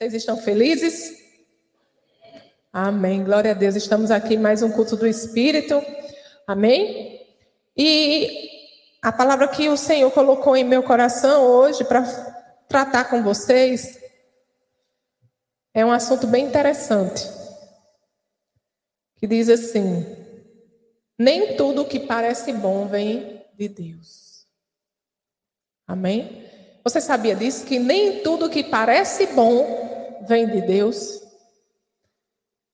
Vocês estão felizes? Amém. Glória a Deus. Estamos aqui mais um culto do Espírito. Amém? E a palavra que o Senhor colocou em meu coração hoje para tratar com vocês é um assunto bem interessante. Que diz assim: Nem tudo que parece bom vem de Deus. Amém? Você sabia disso? Que nem tudo que parece bom vem de Deus.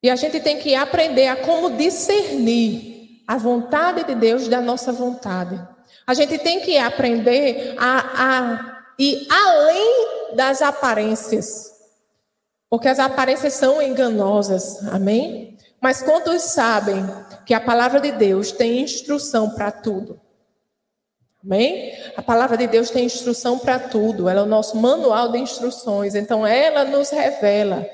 E a gente tem que aprender a como discernir a vontade de Deus da nossa vontade. A gente tem que aprender a, a ir além das aparências. Porque as aparências são enganosas. Amém? Mas quantos sabem que a palavra de Deus tem instrução para tudo? Amém? A palavra de Deus tem instrução para tudo, ela é o nosso manual de instruções. Então, ela nos revela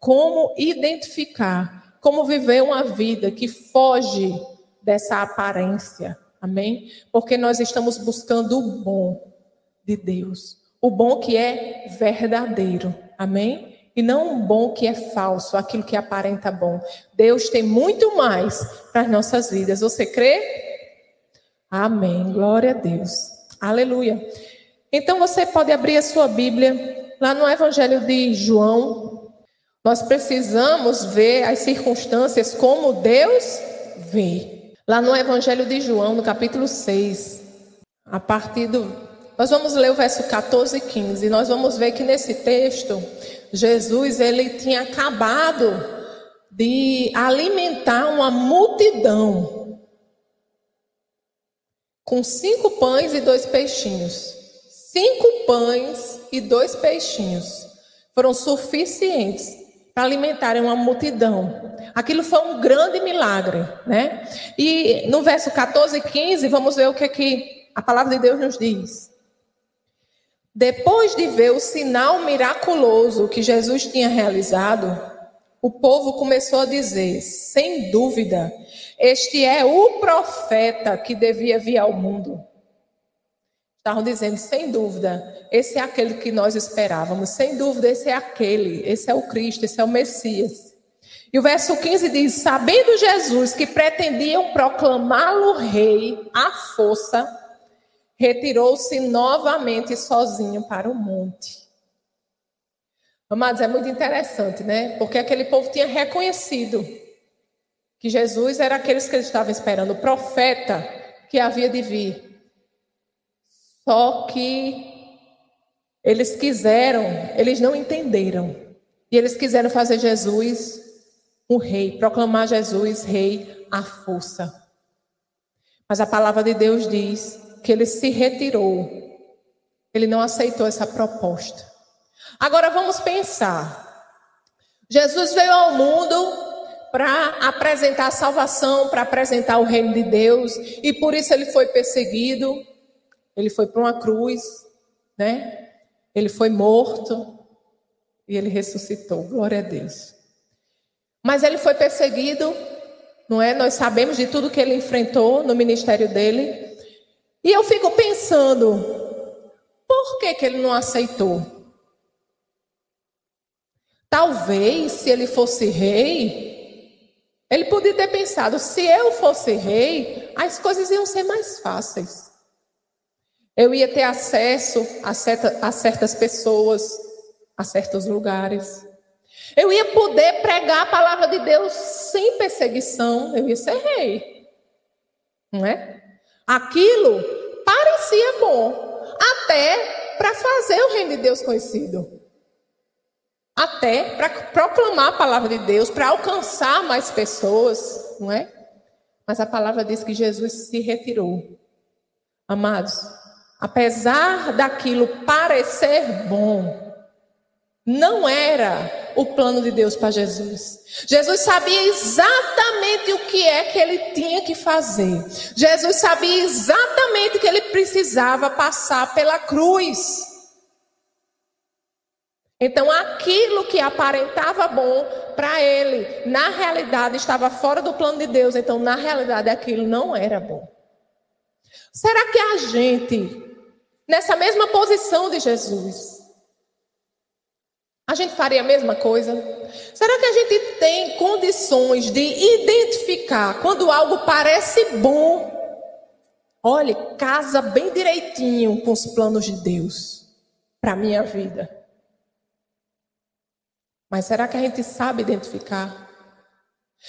como identificar, como viver uma vida que foge dessa aparência. Amém? Porque nós estamos buscando o bom de Deus, o bom que é verdadeiro. Amém? E não um bom que é falso, aquilo que aparenta bom. Deus tem muito mais para as nossas vidas. Você crê? Amém. Glória a Deus. Aleluia. Então você pode abrir a sua Bíblia lá no Evangelho de João. Nós precisamos ver as circunstâncias como Deus vê. Lá no Evangelho de João, no capítulo 6, a partir do. Nós vamos ler o verso 14 e 15. E nós vamos ver que nesse texto, Jesus ele tinha acabado de alimentar uma multidão com cinco pães e dois peixinhos. Cinco pães e dois peixinhos foram suficientes para alimentarem uma multidão. Aquilo foi um grande milagre, né? E no verso 14 e 15, vamos ver o que, é que a palavra de Deus nos diz. Depois de ver o sinal miraculoso que Jesus tinha realizado, o povo começou a dizer: sem dúvida, este é o profeta que devia vir ao mundo. Estavam dizendo, sem dúvida, esse é aquele que nós esperávamos, sem dúvida, esse é aquele, esse é o Cristo, esse é o Messias. E o verso 15 diz: Sabendo Jesus que pretendiam proclamá-lo rei à força, retirou-se novamente sozinho para o monte. Amados, é muito interessante, né? Porque aquele povo tinha reconhecido que Jesus era aqueles que eles estavam esperando, o profeta que havia de vir. Só que eles quiseram, eles não entenderam. E eles quiseram fazer Jesus um rei, proclamar Jesus rei à força. Mas a palavra de Deus diz que ele se retirou. Ele não aceitou essa proposta. Agora vamos pensar. Jesus veio ao mundo para apresentar a salvação, para apresentar o reino de Deus, e por isso ele foi perseguido, ele foi para uma cruz, né? Ele foi morto e ele ressuscitou. Glória a Deus. Mas ele foi perseguido, não é? Nós sabemos de tudo que ele enfrentou no ministério dele. E eu fico pensando, por que, que ele não aceitou? Talvez, se ele fosse rei, ele podia ter pensado: se eu fosse rei, as coisas iam ser mais fáceis. Eu ia ter acesso a, certa, a certas pessoas, a certos lugares. Eu ia poder pregar a palavra de Deus sem perseguição. Eu ia ser rei. Não é? Aquilo parecia bom, até para fazer o reino de Deus conhecido até para proclamar a palavra de Deus, para alcançar mais pessoas, não é? Mas a palavra diz que Jesus se retirou. Amados, apesar daquilo parecer bom, não era o plano de Deus para Jesus. Jesus sabia exatamente o que é que ele tinha que fazer. Jesus sabia exatamente que ele precisava passar pela cruz. Então, aquilo que aparentava bom para ele, na realidade estava fora do plano de Deus. Então, na realidade, aquilo não era bom. Será que a gente, nessa mesma posição de Jesus, A gente faria a mesma coisa? Será que a gente tem condições de identificar quando algo parece bom? Olhe, casa bem direitinho com os planos de Deus para minha vida. Mas será que a gente sabe identificar?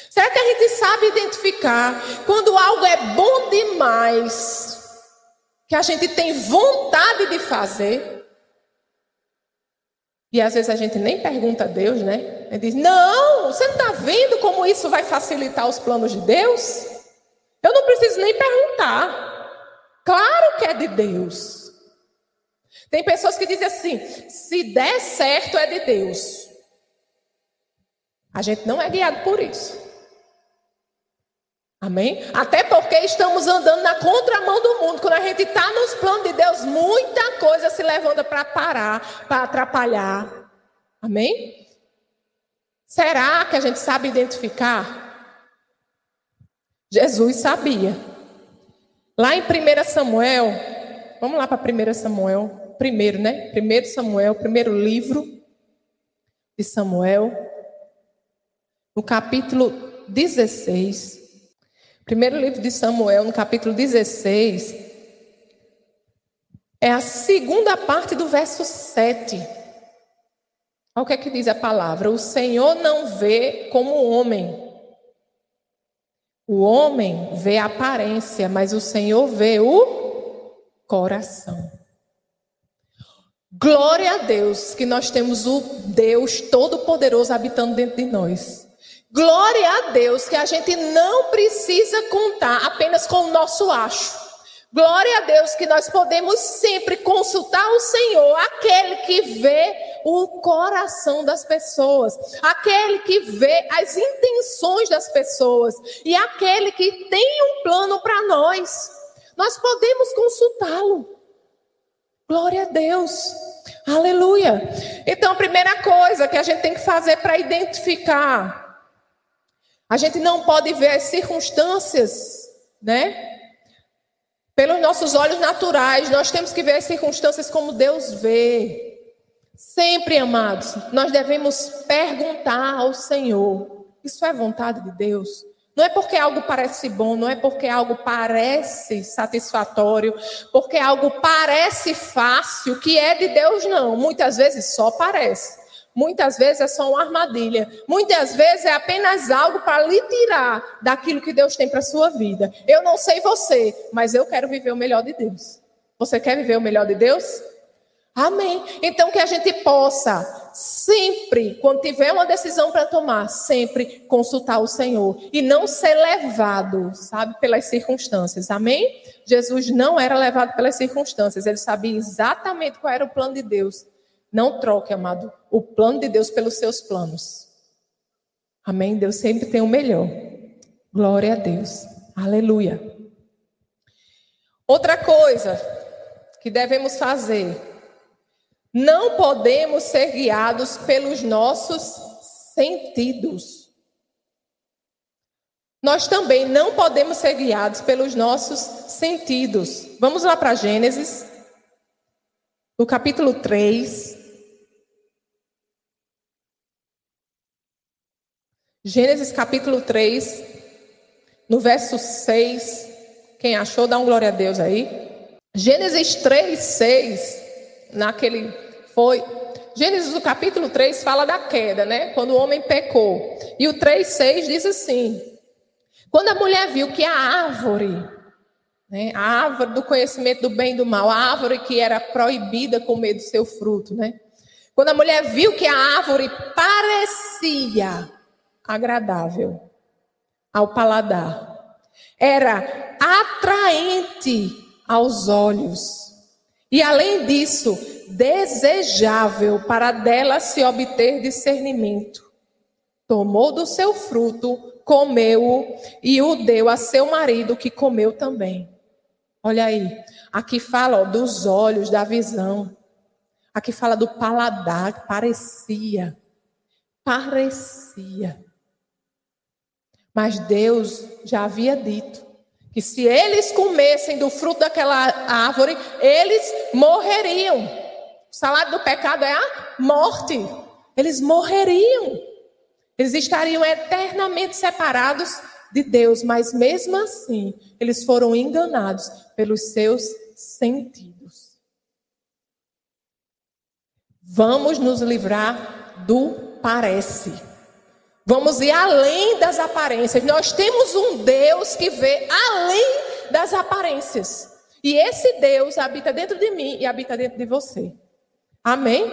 Será que a gente sabe identificar quando algo é bom demais, que a gente tem vontade de fazer? E às vezes a gente nem pergunta a Deus, né? Ele diz: Não, você não está vendo como isso vai facilitar os planos de Deus? Eu não preciso nem perguntar. Claro que é de Deus. Tem pessoas que dizem assim: se der certo, é de Deus. A gente não é guiado por isso. Amém? Até porque estamos andando na contramão do mundo. Quando a gente está nos planos de Deus, muita coisa se levanta para parar, para atrapalhar. Amém? Será que a gente sabe identificar? Jesus sabia. Lá em 1 Samuel, vamos lá para 1 Samuel, primeiro, né? 1 Samuel, primeiro livro de Samuel, no capítulo 16. Primeiro livro de Samuel, no capítulo 16, é a segunda parte do verso 7. Olha o que é que diz a palavra: O Senhor não vê como o homem. O homem vê a aparência, mas o Senhor vê o coração. Glória a Deus que nós temos o Deus Todo-Poderoso habitando dentro de nós. Glória a Deus que a gente não precisa contar apenas com o nosso acho. Glória a Deus que nós podemos sempre consultar o Senhor, aquele que vê o coração das pessoas, aquele que vê as intenções das pessoas e aquele que tem um plano para nós. Nós podemos consultá-lo. Glória a Deus. Aleluia. Então, a primeira coisa que a gente tem que fazer para identificar a gente não pode ver as circunstâncias, né? Pelos nossos olhos naturais, nós temos que ver as circunstâncias como Deus vê. Sempre, amados, nós devemos perguntar ao Senhor: isso é vontade de Deus? Não é porque algo parece bom, não é porque algo parece satisfatório, porque algo parece fácil, que é de Deus, não. Muitas vezes só parece. Muitas vezes é só uma armadilha. Muitas vezes é apenas algo para lhe tirar daquilo que Deus tem para a sua vida. Eu não sei você, mas eu quero viver o melhor de Deus. Você quer viver o melhor de Deus? Amém. Então que a gente possa sempre, quando tiver uma decisão para tomar, sempre consultar o Senhor e não ser levado, sabe, pelas circunstâncias. Amém? Jesus não era levado pelas circunstâncias, ele sabia exatamente qual era o plano de Deus não troque, amado, o plano de Deus pelos seus planos. Amém? Deus sempre tem o melhor. Glória a Deus. Aleluia. Outra coisa que devemos fazer: não podemos ser guiados pelos nossos sentidos. Nós também não podemos ser guiados pelos nossos sentidos. Vamos lá para Gênesis, no capítulo 3. Gênesis capítulo 3, no verso 6. Quem achou, dá um glória a Deus aí. Gênesis 3, 6, naquele foi. Gênesis, o capítulo 3 fala da queda, né? Quando o homem pecou. E o 3, 6 diz assim: Quando a mulher viu que a árvore, né, a árvore do conhecimento do bem e do mal, a árvore que era proibida comer do seu fruto, né? Quando a mulher viu que a árvore parecia agradável ao paladar. Era atraente aos olhos. E além disso, desejável para dela se obter discernimento. Tomou do seu fruto, comeu-o e o deu a seu marido, que comeu também. Olha aí, aqui fala ó, dos olhos, da visão. Aqui fala do paladar, parecia. Parecia. Mas Deus já havia dito que se eles comessem do fruto daquela árvore, eles morreriam. O salário do pecado é a morte. eles morreriam. Eles estariam eternamente separados de Deus, mas mesmo assim, eles foram enganados pelos seus sentidos. Vamos nos livrar do parece. Vamos ir além das aparências. Nós temos um Deus que vê além das aparências. E esse Deus habita dentro de mim e habita dentro de você. Amém?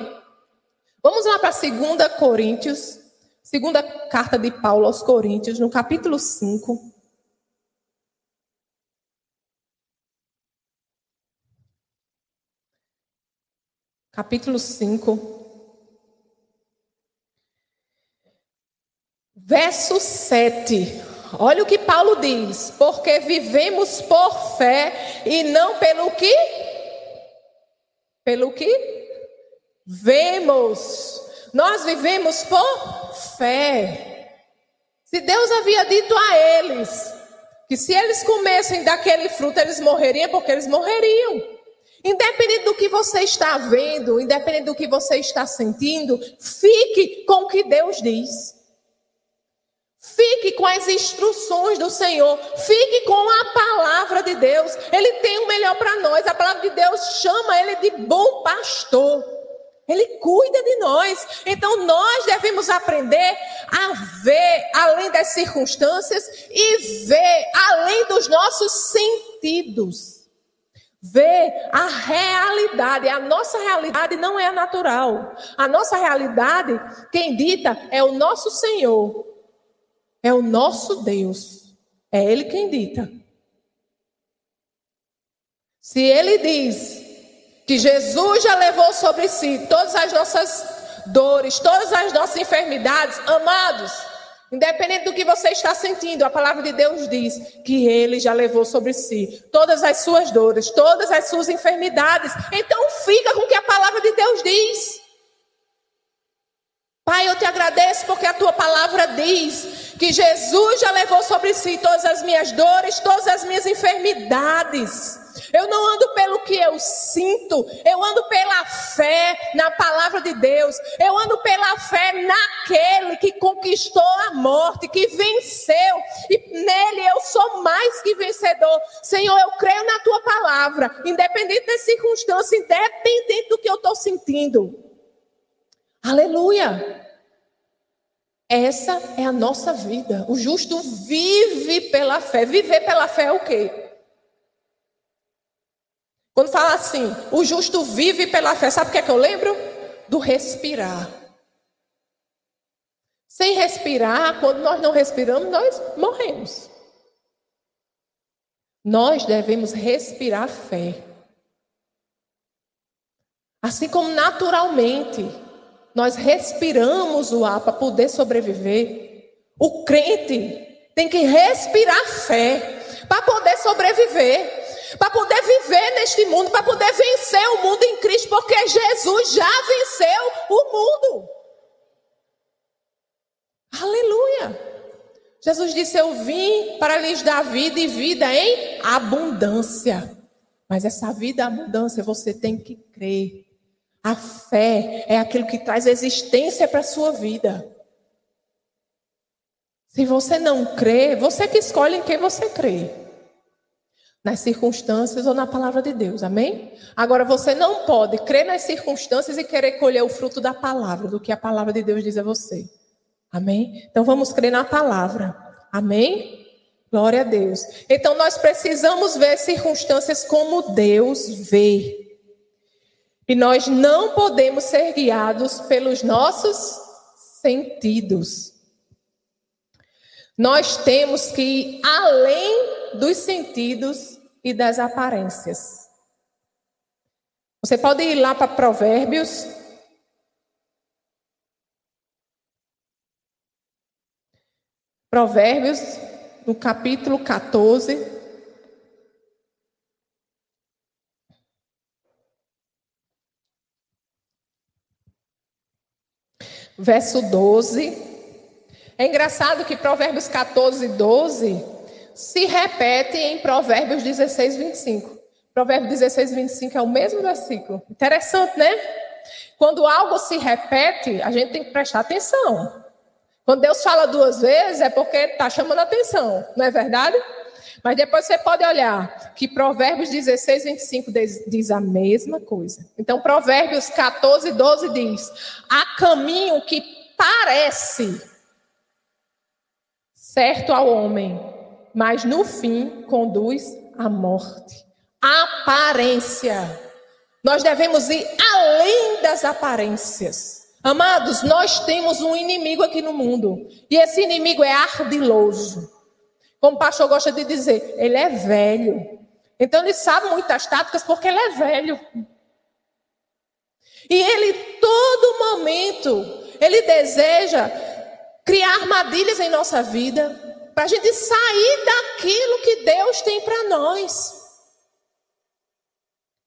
Vamos lá para 2 Coríntios, segunda carta de Paulo aos Coríntios, no capítulo 5. Capítulo 5. Verso 7. Olha o que Paulo diz: porque vivemos por fé e não pelo que? Pelo que? Vemos. Nós vivemos por fé. Se Deus havia dito a eles que se eles comessem daquele fruto eles morreriam, porque eles morreriam. Independente do que você está vendo, independente do que você está sentindo, fique com o que Deus diz. Fique com as instruções do Senhor. Fique com a palavra de Deus. Ele tem o melhor para nós. A palavra de Deus chama ele de bom pastor. Ele cuida de nós. Então nós devemos aprender a ver além das circunstâncias e ver além dos nossos sentidos. Ver a realidade. A nossa realidade não é a natural. A nossa realidade, quem dita, é o nosso Senhor. É o nosso Deus. É Ele quem dita. Se Ele diz que Jesus já levou sobre si todas as nossas dores, todas as nossas enfermidades, amados, independente do que você está sentindo, a palavra de Deus diz que Ele já levou sobre si todas as suas dores, todas as suas enfermidades. Então fica com o que a palavra de Deus diz. Pai, eu te agradeço porque a tua palavra diz que Jesus já levou sobre si todas as minhas dores, todas as minhas enfermidades. Eu não ando pelo que eu sinto, eu ando pela fé na palavra de Deus. Eu ando pela fé naquele que conquistou a morte, que venceu, e nele eu sou mais que vencedor. Senhor, eu creio na tua palavra, independente das circunstâncias, independente do que eu estou sentindo. Aleluia! Essa é a nossa vida. O justo vive pela fé. Viver pela fé é o quê? Quando fala assim, o justo vive pela fé, sabe o que é que eu lembro? Do respirar. Sem respirar, quando nós não respiramos, nós morremos. Nós devemos respirar fé. Assim como naturalmente nós respiramos o ar para poder sobreviver. O crente tem que respirar fé para poder sobreviver, para poder viver neste mundo, para poder vencer o mundo em Cristo, porque Jesus já venceu o mundo. Aleluia. Jesus disse: Eu vim para lhes dar vida e vida em abundância. Mas essa vida, abundância, você tem que crer. A fé é aquilo que traz existência para a sua vida. Se você não crê, você que escolhe em quem você crê. Nas circunstâncias ou na palavra de Deus, amém? Agora você não pode crer nas circunstâncias e querer colher o fruto da palavra, do que a palavra de Deus diz a você. Amém? Então vamos crer na palavra. Amém? Glória a Deus. Então nós precisamos ver circunstâncias como Deus vê. E nós não podemos ser guiados pelos nossos sentidos. Nós temos que ir além dos sentidos e das aparências. Você pode ir lá para Provérbios. Provérbios, no capítulo 14. Verso 12. É engraçado que Provérbios 14, 12 se repete em Provérbios 16, 25. Provérbios 16, 25 é o mesmo versículo. Interessante, né? Quando algo se repete, a gente tem que prestar atenção. Quando Deus fala duas vezes, é porque está chamando atenção, não é verdade? Mas depois você pode olhar que Provérbios 16, 25 diz, diz a mesma coisa. Então, Provérbios 14, 12 diz: Há caminho que parece certo ao homem, mas no fim conduz à morte. Aparência. Nós devemos ir além das aparências. Amados, nós temos um inimigo aqui no mundo. E esse inimigo é ardiloso. Como o pastor gosta de dizer, ele é velho. Então ele sabe muitas táticas porque ele é velho. E ele, todo momento, ele deseja criar armadilhas em nossa vida para a gente sair daquilo que Deus tem para nós.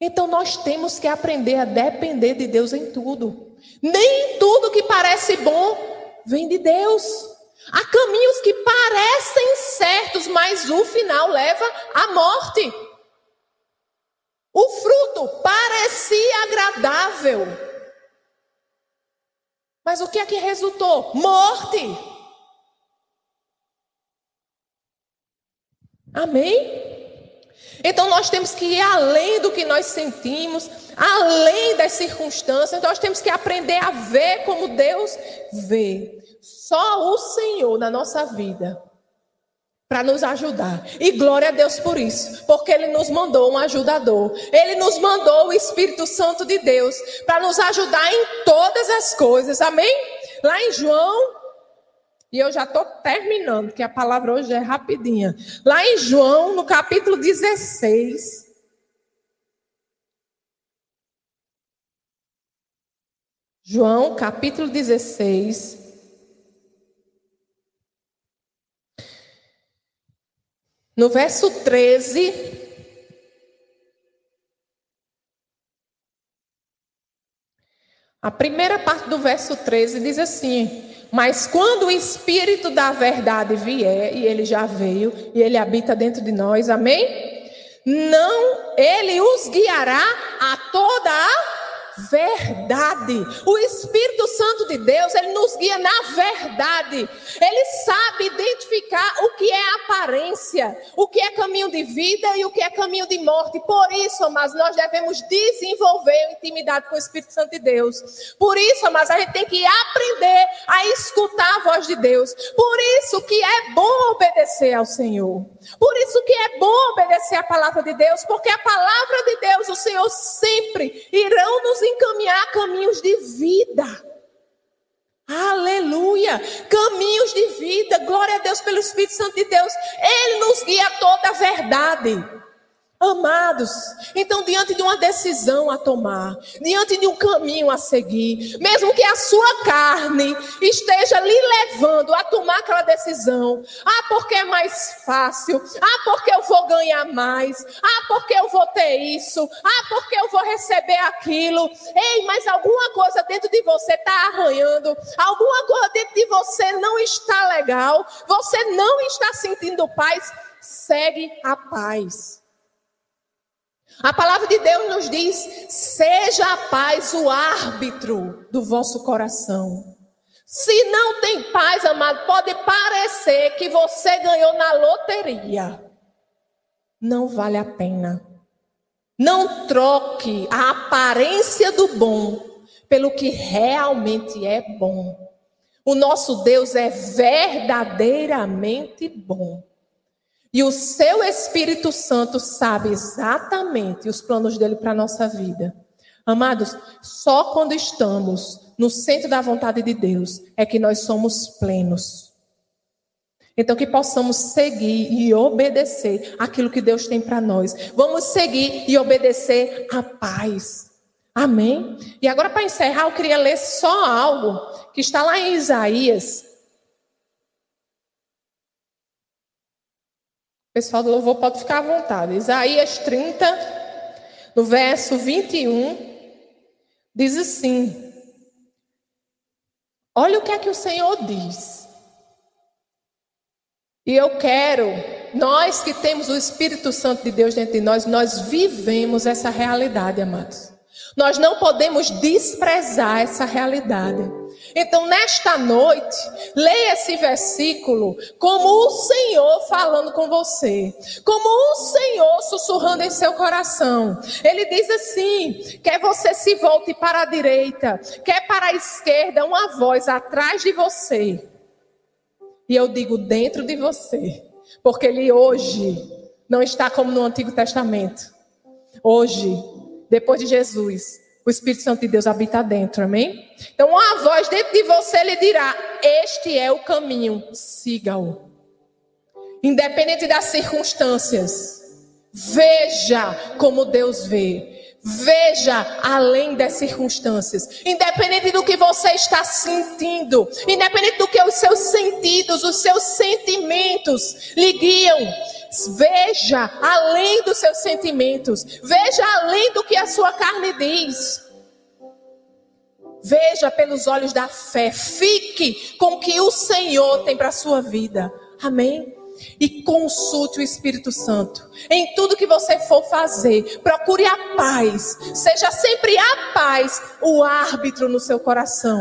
Então nós temos que aprender a depender de Deus em tudo. Nem tudo que parece bom vem de Deus. Há caminhos que parecem certos, mas o final leva à morte. O fruto parecia agradável. Mas o que é que resultou? Morte. Amém? Então nós temos que ir além do que nós sentimos, além das circunstâncias, nós temos que aprender a ver como Deus vê. Só o Senhor na nossa vida para nos ajudar. E glória a Deus por isso, porque Ele nos mandou um ajudador. Ele nos mandou o Espírito Santo de Deus para nos ajudar em todas as coisas. Amém? Lá em João e eu já estou terminando, que a palavra hoje é rapidinha. Lá em João, no capítulo 16. João, capítulo 16. No verso 13. A primeira parte do verso 13 diz assim: mas quando o Espírito da verdade vier, e ele já veio, e ele habita dentro de nós, amém? Não, ele os guiará a toda a verdade. O Espírito Santo de Deus, ele nos guia na verdade. Ele sabe identificar o que é aparência, o que é caminho de vida e o que é caminho de morte. Por isso, mas nós devemos desenvolver intimidade com o Espírito Santo de Deus. Por isso, mas a gente tem que aprender a escutar a voz de Deus. Por isso que é bom obedecer ao Senhor. Por isso que é bom obedecer a palavra de Deus, porque a palavra de Deus, o Senhor sempre irão nos encaminhar caminhos de vida. Aleluia! Caminhos de vida, glória a Deus pelo Espírito Santo de Deus. Ele nos guia a toda a verdade. Amados, então diante de uma decisão a tomar, diante de um caminho a seguir, mesmo que a sua carne esteja lhe levando a tomar aquela decisão, ah, porque é mais fácil, ah, porque eu vou ganhar mais, ah, porque eu vou ter isso, ah, porque eu vou receber aquilo. Ei, mas alguma coisa dentro de você está arranhando, alguma coisa dentro de você não está legal, você não está sentindo paz, segue a paz. A palavra de Deus nos diz: seja a paz o árbitro do vosso coração. Se não tem paz, amado, pode parecer que você ganhou na loteria. Não vale a pena. Não troque a aparência do bom pelo que realmente é bom. O nosso Deus é verdadeiramente bom. E o seu Espírito Santo sabe exatamente os planos dele para a nossa vida. Amados, só quando estamos no centro da vontade de Deus é que nós somos plenos. Então, que possamos seguir e obedecer aquilo que Deus tem para nós. Vamos seguir e obedecer a paz. Amém? E agora, para encerrar, eu queria ler só algo que está lá em Isaías pessoal do louvor pode ficar à vontade. Isaías 30, no verso 21, diz assim: Olha o que é que o Senhor diz. E eu quero, nós que temos o Espírito Santo de Deus dentro de nós, nós vivemos essa realidade, amados. Nós não podemos desprezar essa realidade. Então, nesta noite, leia esse versículo como o Senhor falando com você, como o Senhor sussurrando em seu coração. Ele diz assim: quer você se volte para a direita, quer para a esquerda, uma voz atrás de você. E eu digo dentro de você, porque ele hoje não está como no Antigo Testamento. Hoje, depois de Jesus, o Espírito Santo de Deus habita dentro, amém? Então, uma voz dentro de você lhe dirá: Este é o caminho, siga-o. Independente das circunstâncias, veja como Deus vê. Veja além das circunstâncias, independente do que você está sentindo, independente do que os seus sentidos, os seus sentimentos lhe guiam. Veja além dos seus sentimentos. Veja além do que a sua carne diz. Veja pelos olhos da fé. Fique com o que o Senhor tem para a sua vida. Amém? E consulte o Espírito Santo. Em tudo que você for fazer, procure a paz. Seja sempre a paz o árbitro no seu coração.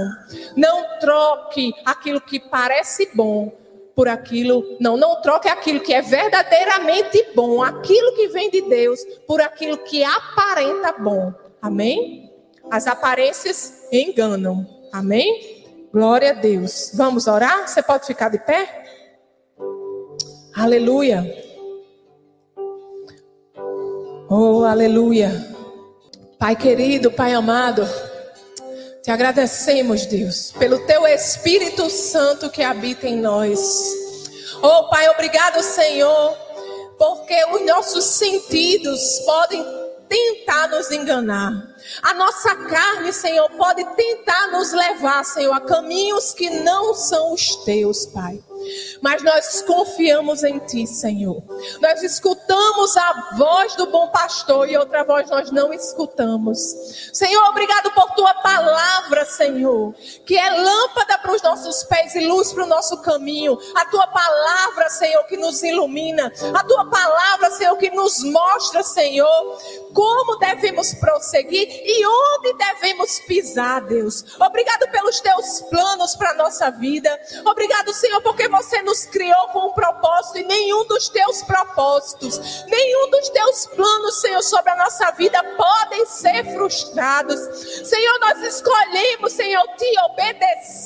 Não troque aquilo que parece bom por aquilo, não, não troque aquilo que é verdadeiramente bom, aquilo que vem de Deus, por aquilo que aparenta bom. Amém? As aparências enganam. Amém? Glória a Deus. Vamos orar? Você pode ficar de pé? Aleluia. Oh, aleluia. Pai querido, Pai amado, te agradecemos, Deus, pelo teu Espírito Santo que habita em nós. Oh, Pai, obrigado, Senhor, porque os nossos sentidos podem tentar nos enganar. A nossa carne, Senhor, pode tentar nos levar, Senhor, a caminhos que não são os teus, Pai. Mas nós confiamos em Ti, Senhor. Nós escutamos a voz do bom pastor e outra voz nós não escutamos. Senhor, obrigado por Tua palavra, Senhor, que é lâmpada para os nossos pés e luz para o nosso caminho. A Tua palavra, Senhor, que nos ilumina. A Tua palavra, Senhor, que nos mostra, Senhor, como devemos prosseguir e onde devemos pisar, Deus. Obrigado pelos Teus planos para a nossa vida. Obrigado, Senhor, porque você nos criou com um propósito e nenhum dos teus propósitos, nenhum dos teus planos, Senhor, sobre a nossa vida podem ser frustrados. Senhor, nós escolhemos, Senhor, te obedecer,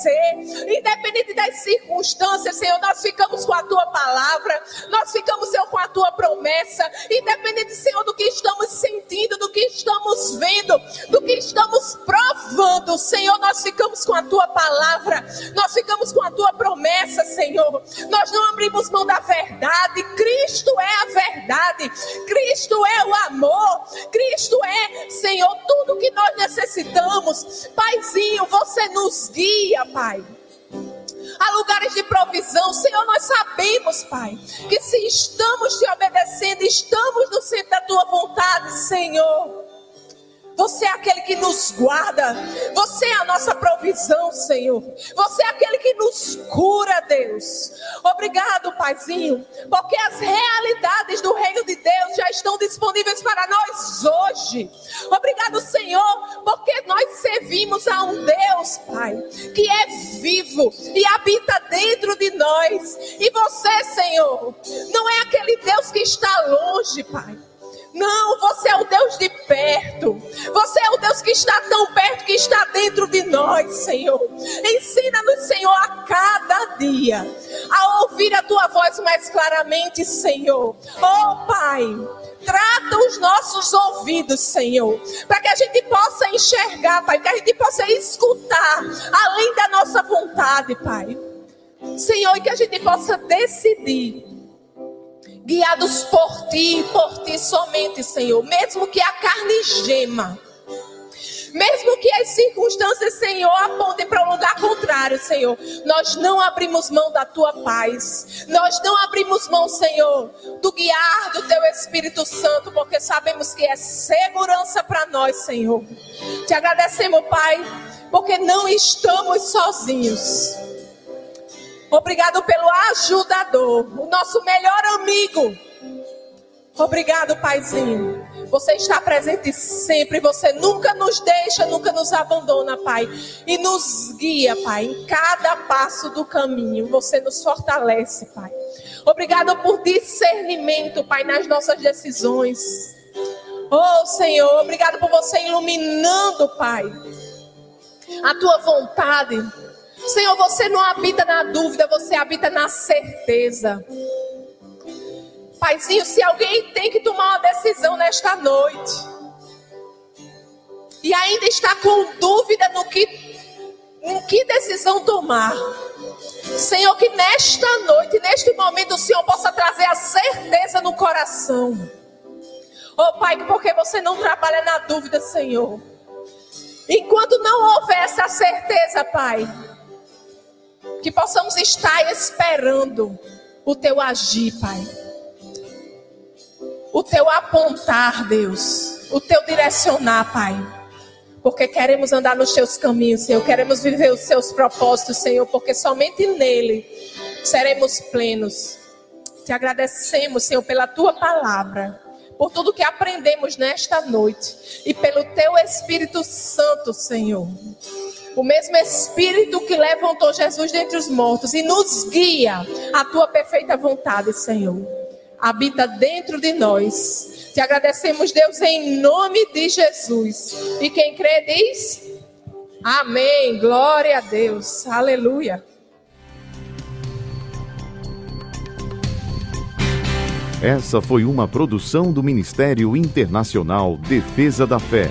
independente das circunstâncias, Senhor, nós ficamos com a tua palavra, nós ficamos, Senhor, com a tua promessa, independente, Senhor, do que estamos sentindo, do que estamos vendo, do que estamos provando, Senhor, nós ficamos com a tua palavra, nós ficamos com a tua promessa, Senhor. Senhor. Nós não abrimos mão da verdade. Cristo é a verdade. Cristo é o amor. Cristo é, Senhor, tudo que nós necessitamos. Paizinho, você nos guia, Pai a lugares de provisão. Senhor, nós sabemos, Pai, que se estamos te obedecendo, estamos no centro da tua vontade, Senhor. Você é aquele que nos guarda. Você é a nossa provisão, Senhor. Você é aquele que nos cura, Deus. Obrigado, Paizinho, porque as realidades do reino estão disponíveis para nós hoje. Obrigado, Senhor, porque nós servimos a um Deus, Pai, que é vivo e habita dentro de nós. E você, Senhor, não é aquele Deus que está longe, Pai. Não, você é o Deus de perto. Você é o Deus que está tão perto que está dentro de nós, Senhor. Ensina-nos, Senhor, a cada dia a ouvir a tua voz mais claramente, Senhor. Oh, Pai. Trata os nossos ouvidos, Senhor, para que a gente possa enxergar, Pai, que a gente possa escutar além da nossa vontade, Pai. Senhor, e que a gente possa decidir guiados por ti e por ti somente, Senhor. Mesmo que a carne gema, mesmo que as circunstâncias, Senhor, apontem para um lugar contrário, Senhor, nós não abrimos mão da tua paz, nós não abrimos mão, Senhor, do guiar do teu Espírito Santo, porque sabemos que é segurança para nós, Senhor. Te agradecemos, Pai, porque não estamos sozinhos. Obrigado pelo ajudador, o nosso melhor amigo. Obrigado, Paizinho, Você está presente sempre, você nunca nos deixa, nunca nos abandona, Pai. E nos guia, Pai, em cada passo do caminho. Você nos fortalece, Pai. Obrigado por discernimento, Pai, nas nossas decisões. Oh, Senhor, obrigado por você iluminando, Pai, a tua vontade. Senhor, você não habita na dúvida, você habita na certeza. Paizinho, se alguém tem que tomar uma decisão nesta noite e ainda está com dúvida no que, em que decisão tomar, Senhor, que nesta noite, neste momento, o Senhor possa trazer a certeza no coração. Oh Pai, porque você não trabalha na dúvida, Senhor. Enquanto não houver essa certeza, Pai, que possamos estar esperando o teu agir, Pai o teu apontar, Deus, o teu direcionar, Pai. Porque queremos andar nos teus caminhos, Senhor. Queremos viver os seus propósitos, Senhor, porque somente nele seremos plenos. Te agradecemos, Senhor, pela tua palavra, por tudo que aprendemos nesta noite e pelo teu Espírito Santo, Senhor. O mesmo Espírito que levantou Jesus dentre os mortos e nos guia à tua perfeita vontade, Senhor habita dentro de nós. Te agradecemos, Deus, em nome de Jesus. E quem crê diz: Amém. Glória a Deus. Aleluia. Essa foi uma produção do Ministério Internacional Defesa da Fé,